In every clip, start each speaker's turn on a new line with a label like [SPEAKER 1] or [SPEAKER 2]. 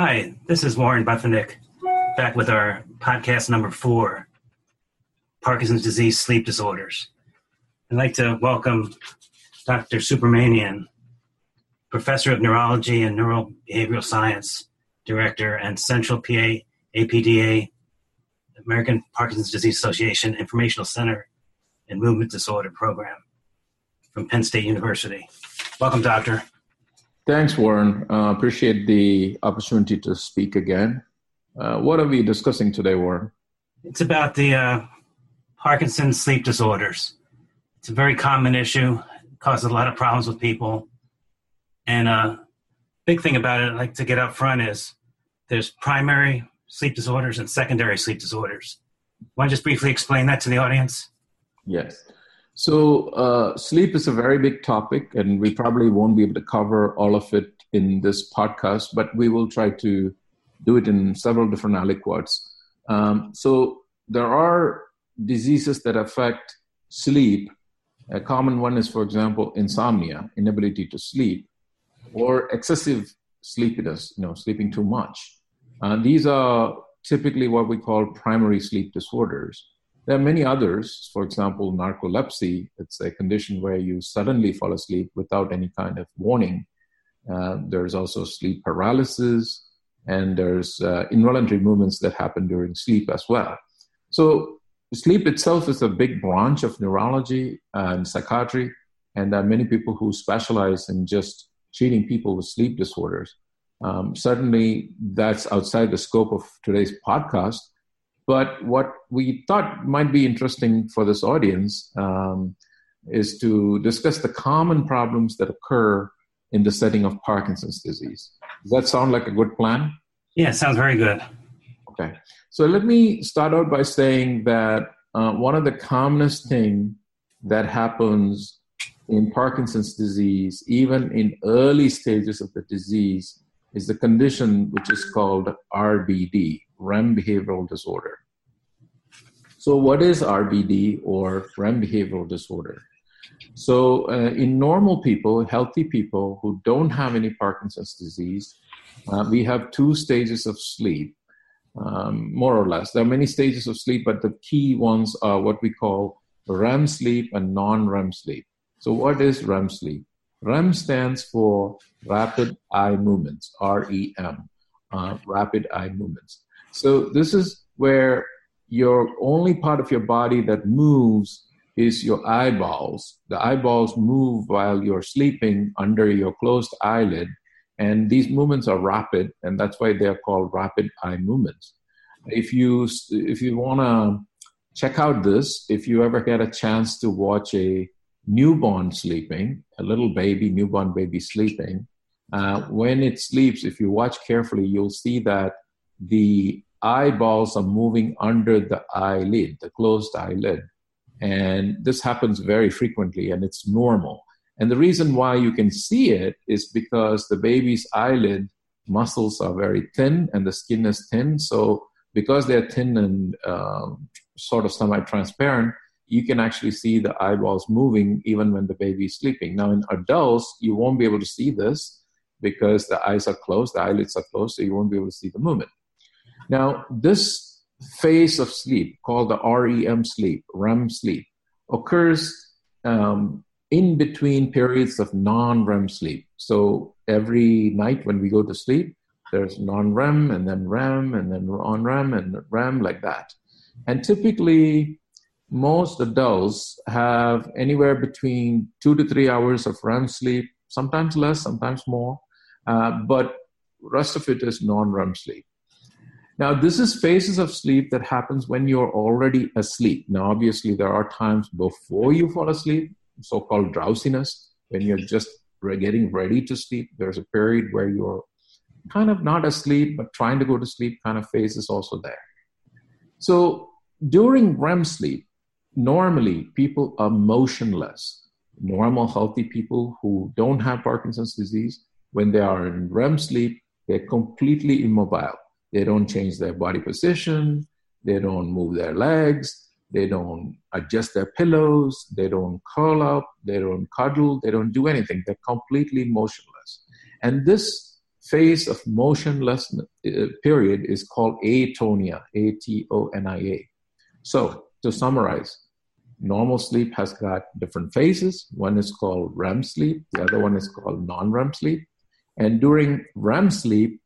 [SPEAKER 1] Hi, this is Warren Buffinick, back with our podcast number four Parkinson's disease sleep disorders. I'd like to welcome Dr. Subramanian, professor of neurology and neurobehavioral science, director, and Central PA APDA, American Parkinson's Disease Association Informational Center and Movement Disorder Program from Penn State University. Welcome, Doctor.
[SPEAKER 2] Thanks, Warren. Uh, appreciate the opportunity to speak again. Uh, what are we discussing today, Warren?
[SPEAKER 1] It's about the uh, Parkinson's sleep disorders. It's a very common issue, it causes a lot of problems with people. And a uh, big thing about it, I'd like to get up front, is there's primary sleep disorders and secondary sleep disorders. Want to just briefly explain that to the audience?
[SPEAKER 2] Yes. So, uh, sleep is a very big topic, and we probably won't be able to cover all of it in this podcast, but we will try to do it in several different aliquots. Um, so, there are diseases that affect sleep. A common one is, for example, insomnia, inability to sleep, or excessive sleepiness, you know, sleeping too much. Uh, these are typically what we call primary sleep disorders. There are many others. For example, narcolepsy. It's a condition where you suddenly fall asleep without any kind of warning. Uh, there's also sleep paralysis, and there's uh, involuntary movements that happen during sleep as well. So, sleep itself is a big branch of neurology and psychiatry, and there are many people who specialize in just treating people with sleep disorders. Um, certainly, that's outside the scope of today's podcast, but what we thought might be interesting for this audience um, is to discuss the common problems that occur in the setting of Parkinson's disease. Does that sound like a good plan?
[SPEAKER 1] Yeah, sounds very good.
[SPEAKER 2] Okay. So let me start out by saying that uh, one of the commonest thing that happens in Parkinson's disease, even in early stages of the disease, is the condition which is called RBD, REM behavioral disorder. So, what is RBD or REM behavioral disorder? So, uh, in normal people, healthy people who don't have any Parkinson's disease, uh, we have two stages of sleep, um, more or less. There are many stages of sleep, but the key ones are what we call REM sleep and non REM sleep. So, what is REM sleep? REM stands for rapid eye movements, REM, uh, rapid eye movements. So this is where your only part of your body that moves is your eyeballs. The eyeballs move while you're sleeping under your closed eyelid, and these movements are rapid, and that's why they're called rapid eye movements. If you if you want to check out this, if you ever get a chance to watch a newborn sleeping, a little baby, newborn baby sleeping, uh, when it sleeps, if you watch carefully, you'll see that the eyeballs are moving under the eyelid, the closed eyelid. And this happens very frequently and it's normal. And the reason why you can see it is because the baby's eyelid muscles are very thin and the skin is thin. So, because they're thin and um, sort of semi transparent, you can actually see the eyeballs moving even when the baby is sleeping. Now, in adults, you won't be able to see this because the eyes are closed, the eyelids are closed, so you won't be able to see the movement. Now, this phase of sleep, called the REM sleep, REM sleep, occurs um, in between periods of non REM sleep. So every night when we go to sleep, there's non REM and then REM and then on REM and REM like that. And typically, most adults have anywhere between two to three hours of REM sleep, sometimes less, sometimes more, uh, but rest of it is non-REM sleep. Now, this is phases of sleep that happens when you're already asleep. Now, obviously, there are times before you fall asleep, so-called drowsiness, when you're just getting ready to sleep. There's a period where you're kind of not asleep, but trying to go to sleep kind of phase is also there. So during REM sleep, normally people are motionless. Normal, healthy people who don't have Parkinson's disease, when they are in REM sleep, they're completely immobile. They don't change their body position, they don't move their legs, they don't adjust their pillows, they don't curl up, they don't cuddle, they don't do anything. They're completely motionless. And this phase of motionless uh, period is called atonia, A T O N I A. So, to summarize, normal sleep has got different phases. One is called REM sleep, the other one is called non REM sleep. And during REM sleep,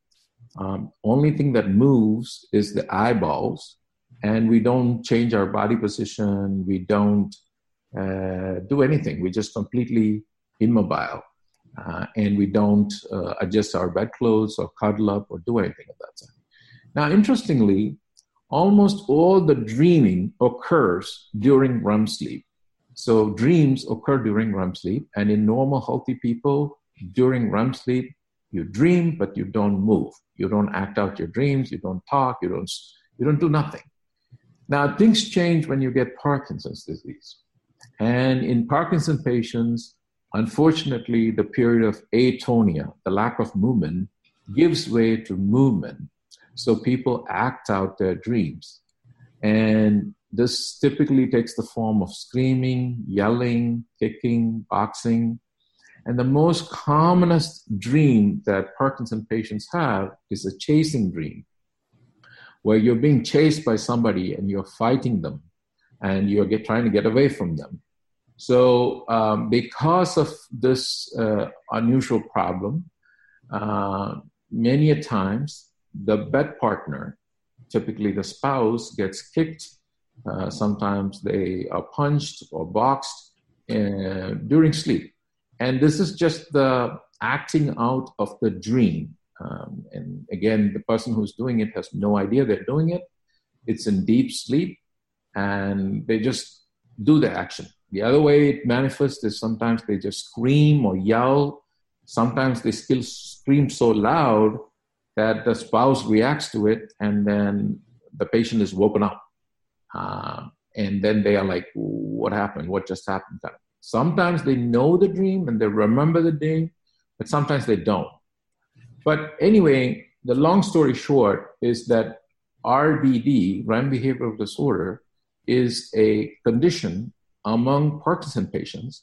[SPEAKER 2] um, only thing that moves is the eyeballs, and we don't change our body position. We don't uh, do anything. We're just completely immobile, uh, and we don't uh, adjust our bedclothes or cuddle up or do anything of that sort. Now, interestingly, almost all the dreaming occurs during REM sleep. So dreams occur during REM sleep, and in normal, healthy people, during REM sleep, you dream, but you don't move. You don't act out your dreams. You don't talk. You don't. You don't do nothing. Now things change when you get Parkinson's disease, and in Parkinson patients, unfortunately, the period of atonia, the lack of movement, gives way to movement. So people act out their dreams, and this typically takes the form of screaming, yelling, kicking, boxing, and the most commonest dream that Parkinson patients have is a chasing dream, where you're being chased by somebody and you're fighting them and you're get, trying to get away from them. So, um, because of this uh, unusual problem, uh, many a times the bed partner, typically the spouse, gets kicked. Uh, sometimes they are punched or boxed uh, during sleep and this is just the acting out of the dream. Um, and again, the person who's doing it has no idea they're doing it. It's in deep sleep, and they just do the action. The other way it manifests is sometimes they just scream or yell. Sometimes they still scream so loud that the spouse reacts to it, and then the patient is woken up. Uh, and then they are like, What happened? What just happened? Sometimes they know the dream and they remember the dream, but sometimes they don't. But anyway, the long story short is that RBD, REM behavioral disorder, is a condition among Parkinson patients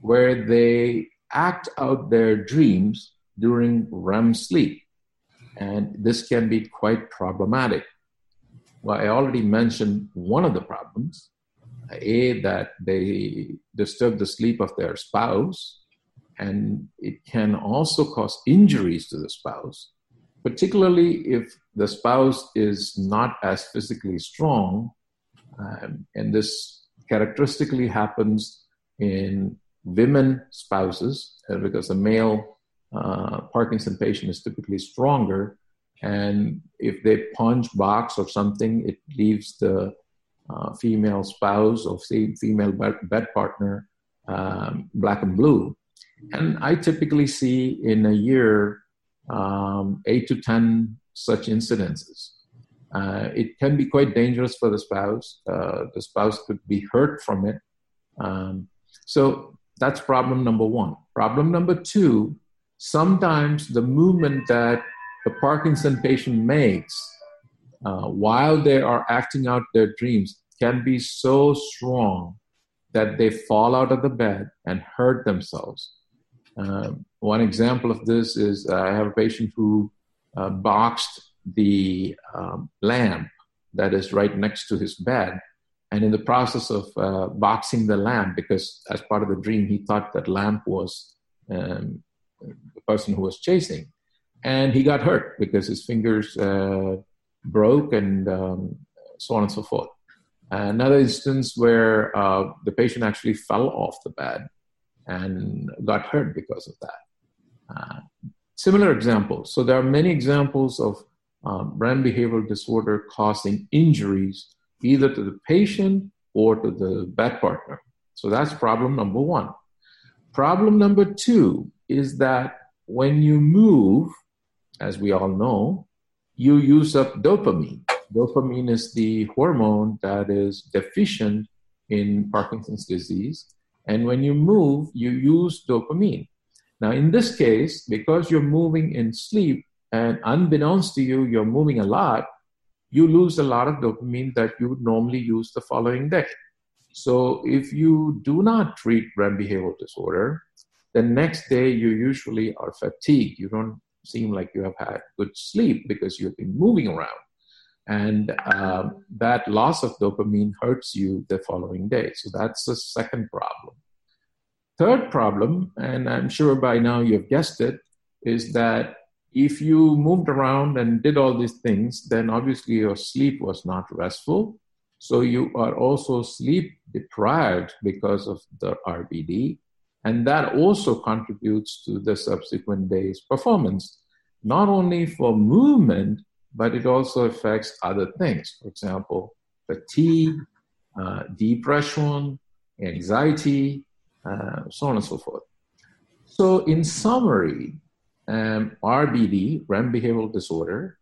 [SPEAKER 2] where they act out their dreams during REM sleep. And this can be quite problematic. Well, I already mentioned one of the problems, a that they disturb the sleep of their spouse and it can also cause injuries to the spouse particularly if the spouse is not as physically strong um, and this characteristically happens in women spouses uh, because a male uh, parkinson patient is typically stronger and if they punch box or something it leaves the uh, female spouse or female bed partner, um, black and blue. And I typically see in a year um, eight to 10 such incidences. Uh, it can be quite dangerous for the spouse. Uh, the spouse could be hurt from it. Um, so that's problem number one. Problem number two sometimes the movement that the Parkinson patient makes uh, while they are acting out their dreams can be so strong that they fall out of the bed and hurt themselves. Um, one example of this is uh, I have a patient who uh, boxed the um, lamp that is right next to his bed. And in the process of uh, boxing the lamp, because as part of the dream, he thought that lamp was um, the person who was chasing. And he got hurt because his fingers uh, broke and um, so on and so forth. Another instance where uh, the patient actually fell off the bed and got hurt because of that. Uh, similar examples. So there are many examples of um, REM behavioral disorder causing injuries either to the patient or to the bed partner. So that's problem number one. Problem number two is that when you move, as we all know, you use up dopamine. Dopamine is the hormone that is deficient in Parkinson's disease. And when you move, you use dopamine. Now, in this case, because you're moving in sleep, and unbeknownst to you, you're moving a lot, you lose a lot of dopamine that you would normally use the following day. So, if you do not treat REM behavioral disorder, the next day you usually are fatigued. You don't seem like you have had good sleep because you've been moving around. And um, that loss of dopamine hurts you the following day. So that's the second problem. Third problem, and I'm sure by now you've guessed it, is that if you moved around and did all these things, then obviously your sleep was not restful. So you are also sleep deprived because of the RBD. And that also contributes to the subsequent day's performance, not only for movement, but it also affects other things. For example, fatigue, uh, depression, anxiety, uh, so on and so forth. So, in summary, um, RBD, REM behavioral disorder,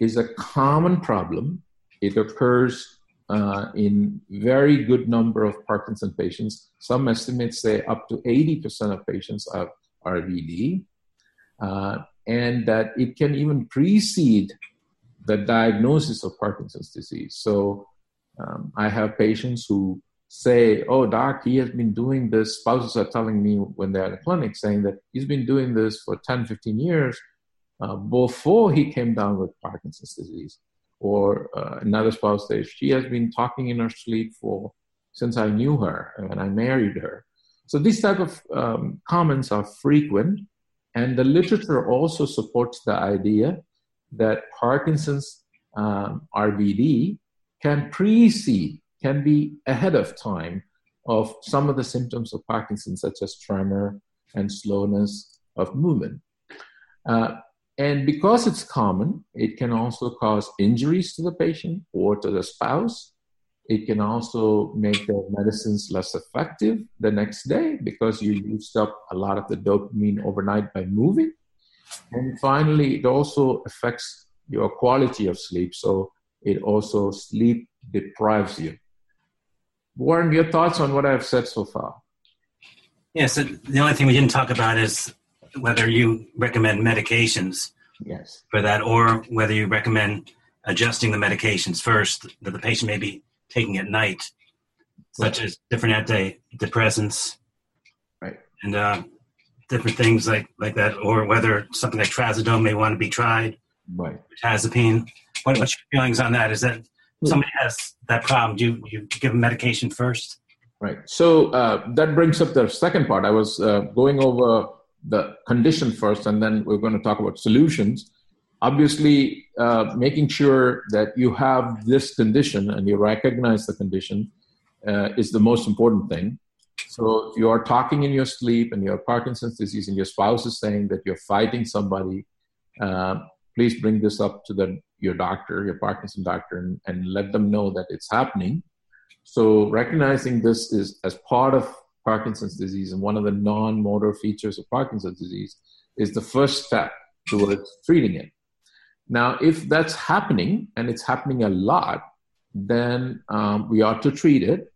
[SPEAKER 2] is a common problem. It occurs uh, in very good number of Parkinson patients. Some estimates say up to 80% of patients have RBD, uh, and that it can even precede the diagnosis of Parkinson's disease. So um, I have patients who say, oh, doc, he has been doing this. Spouses are telling me when they're at the clinic saying that he's been doing this for 10, 15 years uh, before he came down with Parkinson's disease. Or uh, another spouse says, she has been talking in her sleep for since I knew her and I married her. So these type of um, comments are frequent, and the literature also supports the idea that Parkinson's um, RBD can precede can be ahead of time of some of the symptoms of Parkinson's, such as tremor and slowness of movement. Uh, and because it's common, it can also cause injuries to the patient or to the spouse. It can also make the medicines less effective the next day because you used up a lot of the dopamine overnight by moving. And finally, it also affects your quality of sleep. So it also sleep deprives you. Warren, your thoughts on what I've said so far?
[SPEAKER 1] Yes, yeah, so the only thing we didn't talk about is whether you recommend medications
[SPEAKER 2] yes.
[SPEAKER 1] for that or whether you recommend adjusting the medications first that the patient may be taking at night, such right. as different antidepressants
[SPEAKER 2] right.
[SPEAKER 1] and uh, different things like, like that, or whether something like trazodone may want to be tried,
[SPEAKER 2] right.
[SPEAKER 1] tazepine. What, what's your feelings on that? Is that somebody has that problem, do you, you give them medication first?
[SPEAKER 2] Right. So uh, that brings up the second part. I was uh, going over the condition first, and then we're going to talk about solutions. Obviously, uh, making sure that you have this condition and you recognize the condition uh, is the most important thing. So if you are talking in your sleep and you have Parkinson's disease and your spouse is saying that you're fighting somebody, uh, please bring this up to the your doctor, your Parkinson doctor, and, and let them know that it's happening. So recognizing this is as part of Parkinson's disease and one of the non-motor features of Parkinson's disease is the first step towards treating it. Now, if that's happening and it's happening a lot, then um, we ought to treat it.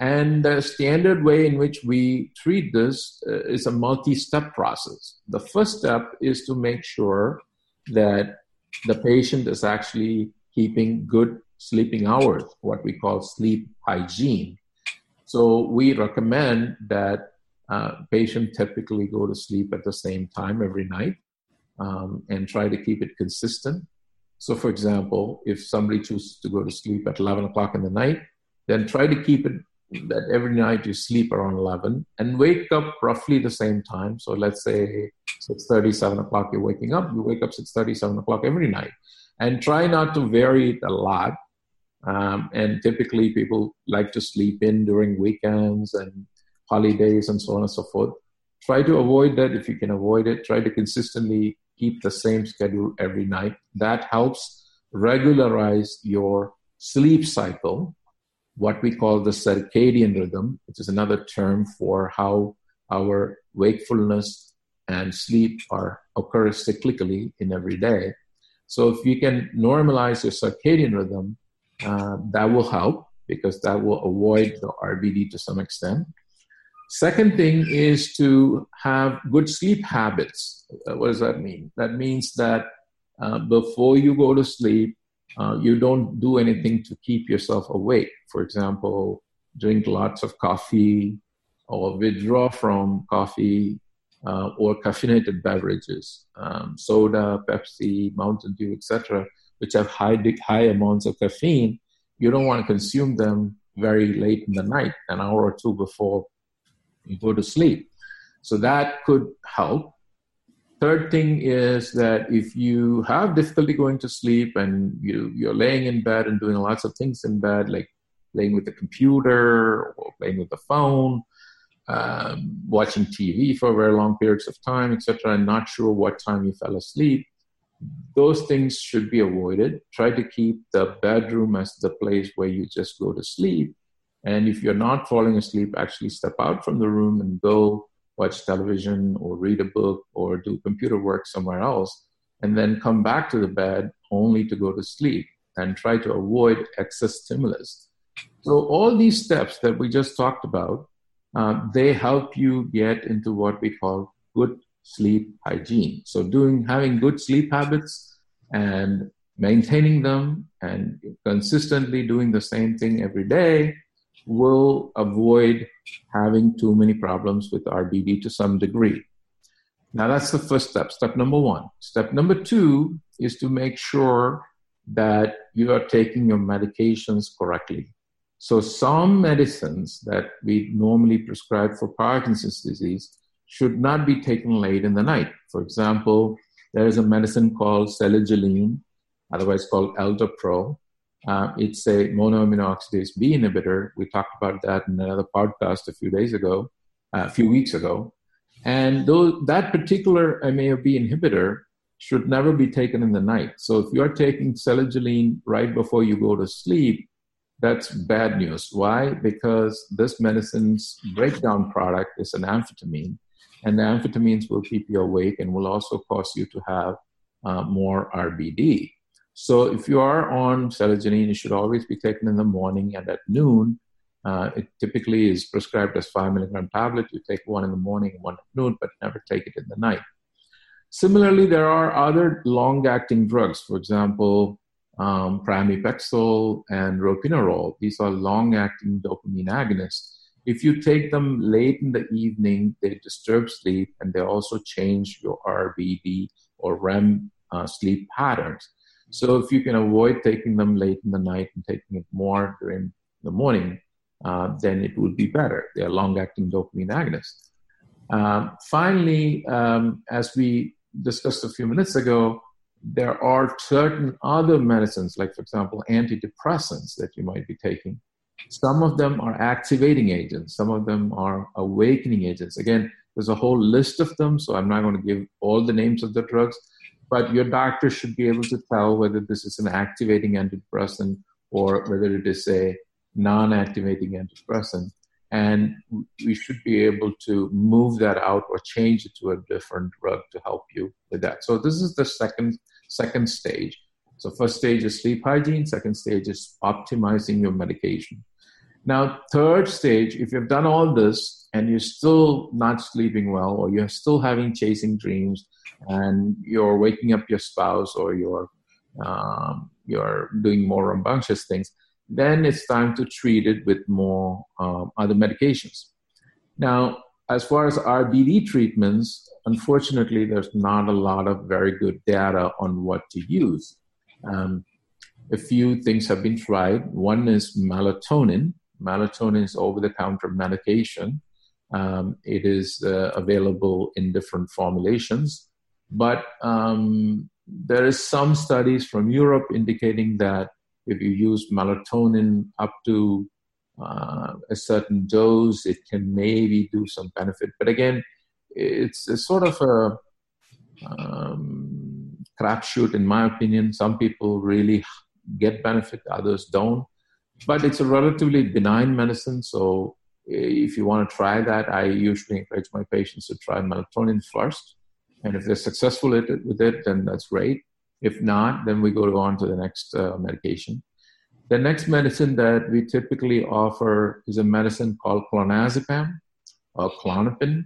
[SPEAKER 2] And the standard way in which we treat this uh, is a multi step process. The first step is to make sure that the patient is actually keeping good sleeping hours, what we call sleep hygiene. So we recommend that uh, patient typically go to sleep at the same time every night um, and try to keep it consistent. So, for example, if somebody chooses to go to sleep at 11 o'clock in the night, then try to keep it that every night you sleep around 11 and wake up roughly the same time. So let's say 6.30, 7 o'clock you're waking up, you wake up 6.30, 7 o'clock every night. And try not to vary it a lot. Um, and typically people like to sleep in during weekends and holidays and so on and so forth. Try to avoid that if you can avoid it. Try to consistently keep the same schedule every night. That helps regularize your sleep cycle what we call the circadian rhythm, which is another term for how our wakefulness and sleep are occur cyclically in every day. So if you can normalize your circadian rhythm, uh, that will help because that will avoid the RBD to some extent. Second thing is to have good sleep habits. Uh, what does that mean? That means that uh, before you go to sleep, uh, you don't do anything to keep yourself awake. For example, drink lots of coffee or withdraw from coffee or caffeinated beverages, um, soda, Pepsi, Mountain Dew, etc., which have high high amounts of caffeine, you don't want to consume them very late in the night, an hour or two before you go to sleep. So that could help. Third thing is that if you have difficulty going to sleep and you, you're laying in bed and doing lots of things in bed, like playing with the computer or playing with the phone, um, watching TV for very long periods of time, etc., and not sure what time you fell asleep, those things should be avoided. Try to keep the bedroom as the place where you just go to sleep. And if you're not falling asleep, actually step out from the room and go watch television or read a book or do computer work somewhere else, and then come back to the bed only to go to sleep and try to avoid excess stimulus. So, all these steps that we just talked about, uh, they help you get into what we call good sleep hygiene. So doing having good sleep habits and maintaining them and consistently doing the same thing every day will avoid having too many problems with RBD to some degree. Now that's the first step, step number one. Step number two is to make sure that you are taking your medications correctly. So some medicines that we normally prescribe for Parkinson's disease should not be taken late in the night. For example, there is a medicine called selegiline, otherwise called Eldepryl. Uh, it's a monoamino oxidase B inhibitor. We talked about that in another podcast a few days ago, uh, a few weeks ago. And that particular MAOB inhibitor should never be taken in the night. So if you're taking selegiline right before you go to sleep, that's bad news. Why? Because this medicine's breakdown product is an amphetamine, and the amphetamines will keep you awake and will also cause you to have uh, more RBD. So if you are on selegiline, it should always be taken in the morning and at noon. Uh, it typically is prescribed as five milligram tablet. You take one in the morning and one at noon, but never take it in the night. Similarly, there are other long-acting drugs. For example, um, pramipexole and ropinirole. These are long-acting dopamine agonists if you take them late in the evening, they disturb sleep and they also change your RBD or REM uh, sleep patterns. So if you can avoid taking them late in the night and taking it more during the morning, uh, then it would be better. They are long-acting dopamine agonists. Um, finally, um, as we discussed a few minutes ago, there are certain other medicines, like for example, antidepressants that you might be taking some of them are activating agents, some of them are awakening agents. Again, there's a whole list of them, so I'm not going to give all the names of the drugs, but your doctor should be able to tell whether this is an activating antidepressant or whether it is a non activating antidepressant. And we should be able to move that out or change it to a different drug to help you with that. So this is the second second stage. So first stage is sleep hygiene, second stage is optimizing your medication. Now, third stage, if you've done all this and you're still not sleeping well, or you're still having chasing dreams, and you're waking up your spouse, or you're um, you're doing more rambunctious things, then it's time to treat it with more um, other medications. Now, as far as RBD treatments, unfortunately, there's not a lot of very good data on what to use. Um, a few things have been tried. One is melatonin, Melatonin is over the counter medication. Um, it is uh, available in different formulations, but um, there is some studies from Europe indicating that if you use melatonin up to uh, a certain dose, it can maybe do some benefit. But again, it's, a sort of a um, crapshoot, in my opinion. Some people really get benefit, others don't but it's a relatively benign medicine. So if you want to try that, I usually encourage my patients to try melatonin first. And if they're successful with it, then that's great. If not, then we go on to the next uh, medication. The next medicine that we typically offer is a medicine called clonazepam or Klonopin.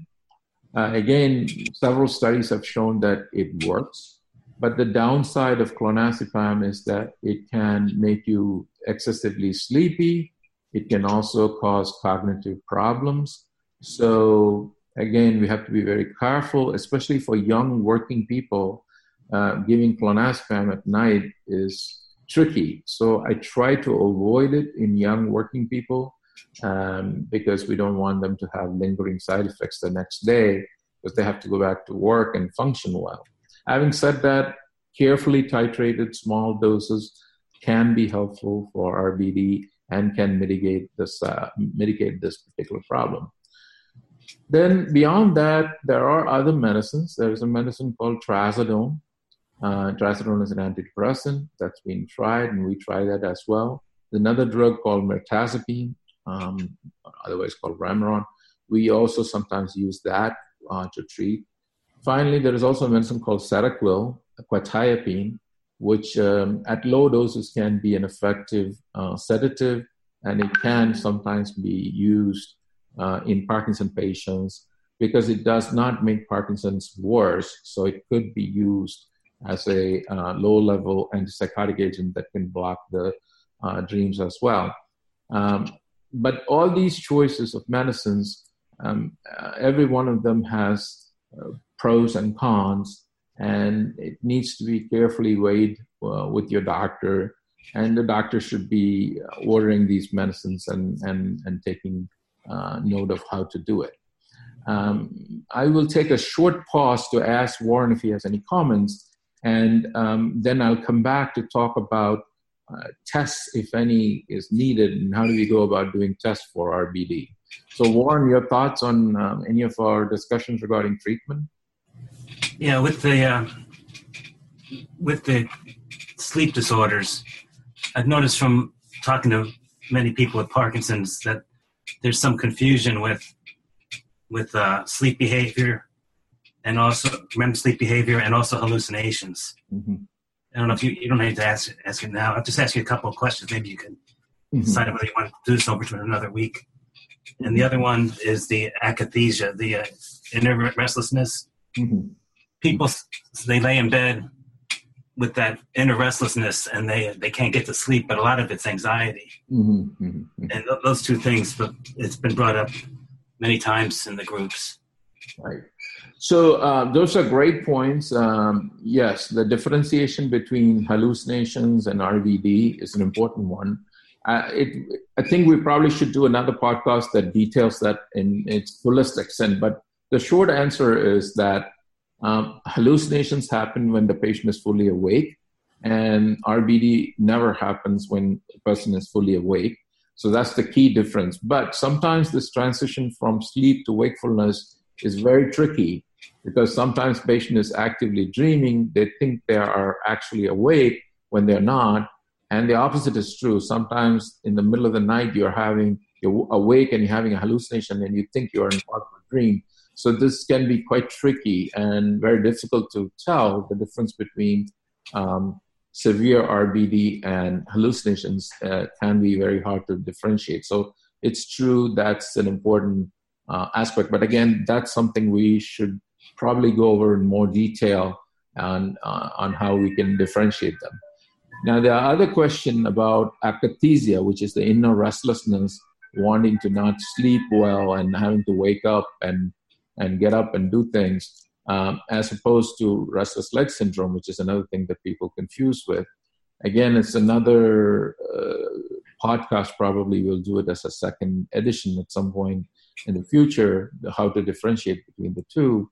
[SPEAKER 2] Uh, again, several studies have shown that it works. But the downside of clonazepam is that it can make you excessively sleepy. It can also cause cognitive problems. So again, we have to be very careful, especially for young working people. Uh, giving clonazepam at night is tricky. So I try to avoid it in young working people um, because we don't want them to have lingering side effects the next day because they have to go back to work and function well. Having said that, carefully titrated small doses can be helpful for RBD and can mitigate this uh, mitigate this particular problem. Then beyond that, there are other medicines. There is a medicine called trazodone. Uh, trazodone is an antidepressant that's been tried, and we try that as well. There's another drug called mirtazapine, um, otherwise called Remeron. We also sometimes use that uh, to treat. Finally, there is also a medicine called Seroquel, quetiapine, which um, at low doses can be an effective uh, sedative, and it can sometimes be used uh, in Parkinson patients because it does not make Parkinson's worse. So it could be used as a uh, low level antipsychotic agent that can block the uh, dreams as well. Um, but all these choices of medicines, um, uh, every one of them has pros and cons, and it needs to be carefully weighed uh, with your doctor. And the doctor should be ordering these medicines and, and, and taking uh, note of how to do it. Um, I will take a short pause to ask Warren if he has any comments, and um, then I'll come back to talk about uh, tests, if any, is needed, and how do we go about doing tests for RBD. So, Warren, your thoughts on um, any of our discussions regarding treatment?
[SPEAKER 1] Yeah, with the uh, with the sleep disorders, I've noticed from talking to many people with Parkinson's that there's some confusion with with uh, sleep behavior and also REM sleep behavior and also hallucinations. Mm-hmm. I don't know if you, you don't need to ask ask it now. I'll just ask you a couple of questions. Maybe you can mm-hmm. decide whether you want to do this over to another week. And the other one is the akathisia, the uh, inner restlessness. Mm-hmm. People they lay in bed with that inner restlessness and they they can't get to sleep but a lot of it's anxiety mm-hmm, mm-hmm. and th- those two things but it's been brought up many times in the groups
[SPEAKER 2] right so uh, those are great points um, yes the differentiation between hallucinations and rbd is an important one uh, it, i think we probably should do another podcast that details that in its fullest extent but the short answer is that um, hallucinations happen when the patient is fully awake, and RBD never happens when the person is fully awake. So that's the key difference. But sometimes this transition from sleep to wakefulness is very tricky because sometimes patient is actively dreaming. They think they are actually awake when they're not. And the opposite is true. Sometimes in the middle of the night, you're having, you're awake and you're having a hallucination and you think you're in part of a dream. So this can be quite tricky and very difficult to tell the difference between um, severe RBD and hallucinations uh, can be very hard to differentiate. So it's true that's an important uh, aspect, but again, that's something we should probably go over in more detail on uh, on how we can differentiate them. Now, the other question about akathisia, which is the inner restlessness, wanting to not sleep well and having to wake up and and get up and do things, um, as opposed to restless leg syndrome, which is another thing that people confuse with. Again, it's another uh, podcast. Probably we'll do it as a second edition at some point in the future, how to differentiate between the two.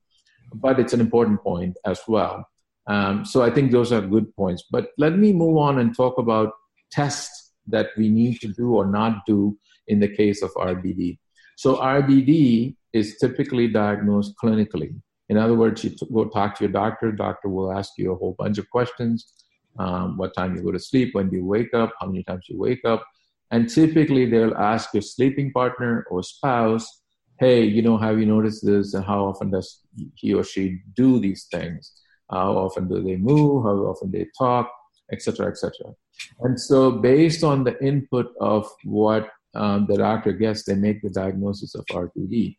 [SPEAKER 2] But it's an important point as well. Um, so I think those are good points. But let me move on and talk about tests that we need to do or not do in the case of RBD. So RBD is typically diagnosed clinically. In other words, you t- go talk to your doctor. Doctor will ask you a whole bunch of questions: um, what time you go to sleep, when do you wake up, how many times you wake up, and typically they'll ask your sleeping partner or spouse, "Hey, you know, have you noticed this? And how often does he or she do these things? How often do they move? How often they talk, etc., etc." And so, based on the input of what um, the doctor gets, they make the diagnosis of RBD.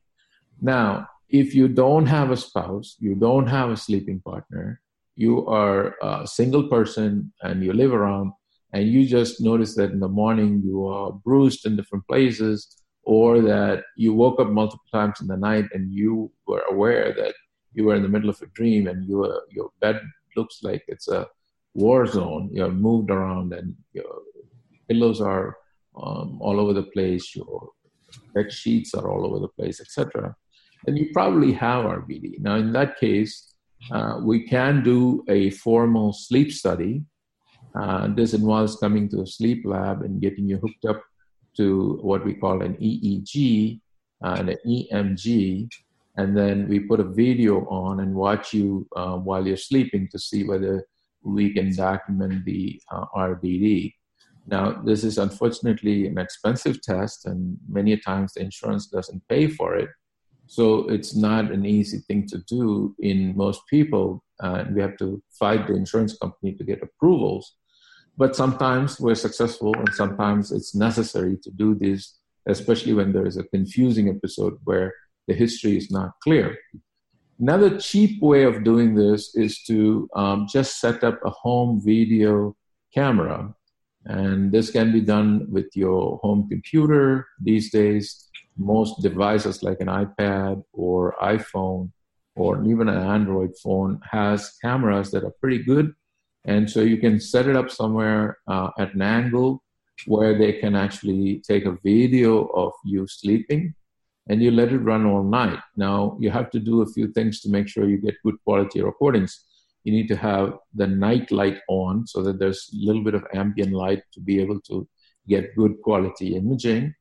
[SPEAKER 2] Now, if you don't have a spouse, you don't have a sleeping partner, you are a single person and you live around, and you just notice that in the morning you are bruised in different places, or that you woke up multiple times in the night and you were aware that you were in the middle of a dream and you were, your bed looks like it's a war zone. You're moved around and your pillows are um, all over the place, your bed sheets are all over the place, etc. And you probably have RBD. Now, in that case, uh, we can do a formal sleep study. Uh, this involves coming to a sleep lab and getting you hooked up to what we call an EEG uh, and an EMG, and then we put a video on and watch you uh, while you're sleeping to see whether we can document the uh, RBD. Now, this is unfortunately an expensive test, and many times the insurance doesn't pay for it. So it's not an easy thing to do in most people, uh, we have to fight the insurance company to get approvals. But sometimes we're successful, and sometimes it's necessary to do this, especially when there is a confusing episode where the history is not clear. Another cheap way of doing this is to um, just set up a home video camera. And this can be done with your home computer. These days, most devices like an iPad or iPhone or even an Android phone has cameras that are pretty good. And so you can set it up somewhere uh, at an angle where they can actually take a video of you sleeping and you let it run all night. Now, you have to do a few things to make sure you get good quality recordings. You need to have the night light on so that there's a little bit of ambient light to be able to get good quality imaging.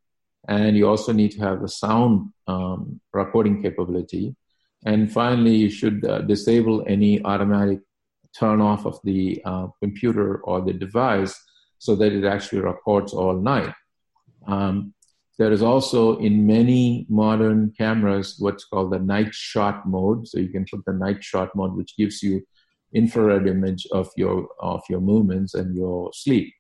[SPEAKER 2] And you also need to have the sound um, recording capability. And finally, you should uh, disable any automatic turn off of the uh, computer or the device so that it actually records all night. Um, there is also in many modern cameras what's called the night shot mode. So you can put the night shot mode, which gives you infrared image of your of your movements and your sleep.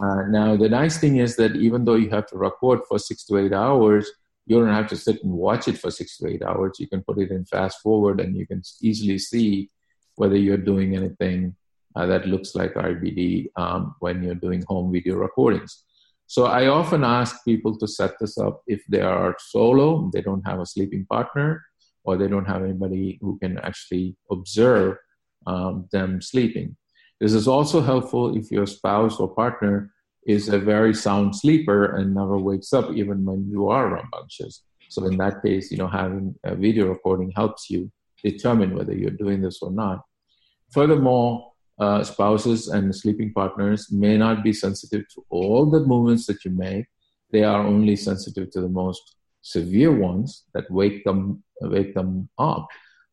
[SPEAKER 2] Uh, now the nice thing is that even though you have to record for six to eight hours, you don't have to sit and watch it for six to eight hours. You can put it in fast forward, and you can easily see whether you're doing anything uh, that looks like RBD um, when you're doing home video recordings. So I often ask people to set this up if they are solo, they don't have a sleeping partner, or they don't have anybody who can actually observe um, them sleeping. This is also helpful if your spouse or partner is a very sound sleeper and never wakes up even when you are rambunctious. So in that case, you know, having a video recording helps you determine whether you're doing this or not. Furthermore, uh, spouses and sleeping partners may not be sensitive to all the movements that you make. They are only sensitive to the most severe ones that wake them wake them up,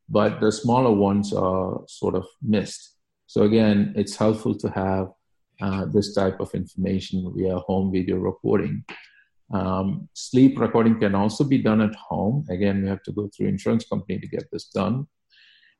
[SPEAKER 2] but the smaller ones are sort of missed. So again, it's helpful to have uh, this type of information via home video recording. Um, sleep recording can also be done at home. Again, we have to go through insurance company to get this done.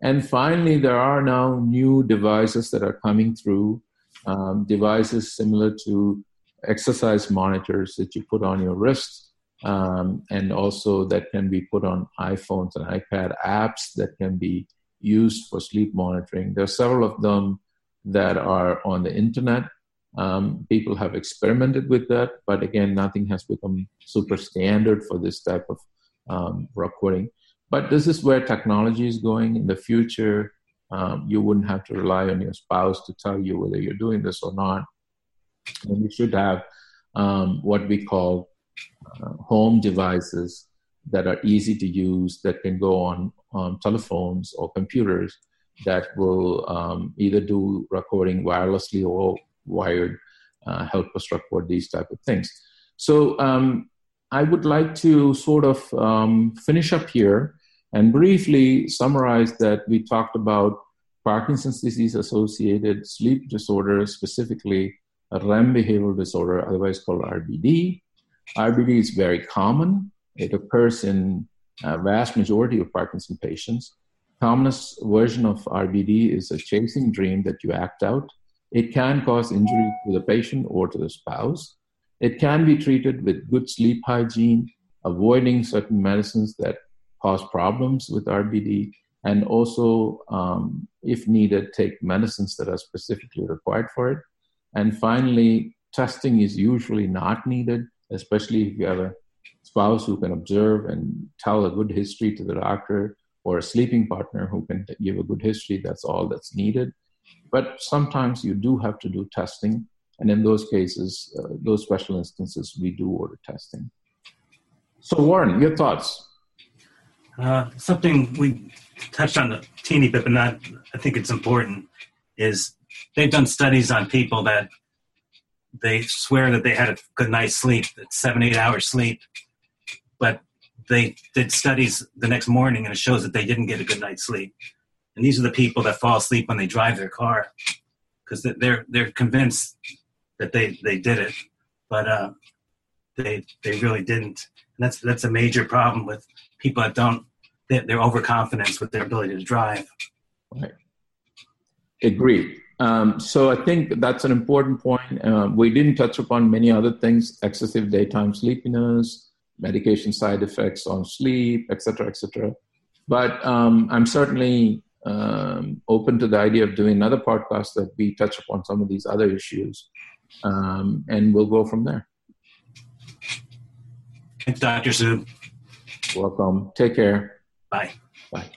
[SPEAKER 2] And finally, there are now new devices that are coming through, um, devices similar to exercise monitors that you put on your wrist, um, and also that can be put on iPhones and iPad apps that can be used for sleep monitoring. There are several of them that are on the internet. Um, people have experimented with that, but again, nothing has become super standard for this type of um, recording. But this is where technology is going in the future. Um, you wouldn't have to rely on your spouse to tell you whether you're doing this or not. And you should have um, what we call uh, home devices that are easy to use that can go on telephones or computers that will um, either do recording wirelessly or wired, uh, help us record these type of things. So um, I would like to sort of um, finish up here and briefly summarize that we talked about Parkinson's disease associated sleep disorder, specifically a REM behavioral disorder, otherwise called RBD. RBD is very common. It occurs in a vast majority of Parkinson patients. Commonest version of RBD is a chasing dream that you act out. It can cause injury to the patient or to the spouse. It can be treated with good sleep hygiene, avoiding certain medicines that cause problems with RBD, and also, um, if needed, take medicines that are specifically required for it. And finally, testing is usually not needed, especially if you have a spouse who can observe and tell a good history to the doctor, or a sleeping partner who can give a good history, that's all that's needed. But sometimes you do have to do testing. And in those cases, uh, those special instances, we do order testing. So, Warren, your thoughts?
[SPEAKER 1] Uh, something we touched on a teeny bit, but not, I think it's important, is they've done studies on people that they swear that they had a good night's sleep, seven, eight hours sleep, but they did studies the next morning and it shows that they didn't get a good night's sleep. And these are the people that fall asleep when they drive their car because they're they're convinced that they they did it, but uh, they they really didn't. And that's that's a major problem with people that don't they're overconfidence with their ability to drive.
[SPEAKER 2] Right. Agreed. Um, so I think that's an important point. Uh, we didn't touch upon many other things: excessive daytime sleepiness, medication side effects on sleep, etc., etc. But um, I'm certainly um, open to the idea of doing another podcast that we touch upon some of these other issues, um, and we'll go from there.
[SPEAKER 1] Thanks, Dr. Sue.
[SPEAKER 2] Welcome. Take care.
[SPEAKER 1] Bye.
[SPEAKER 2] Bye.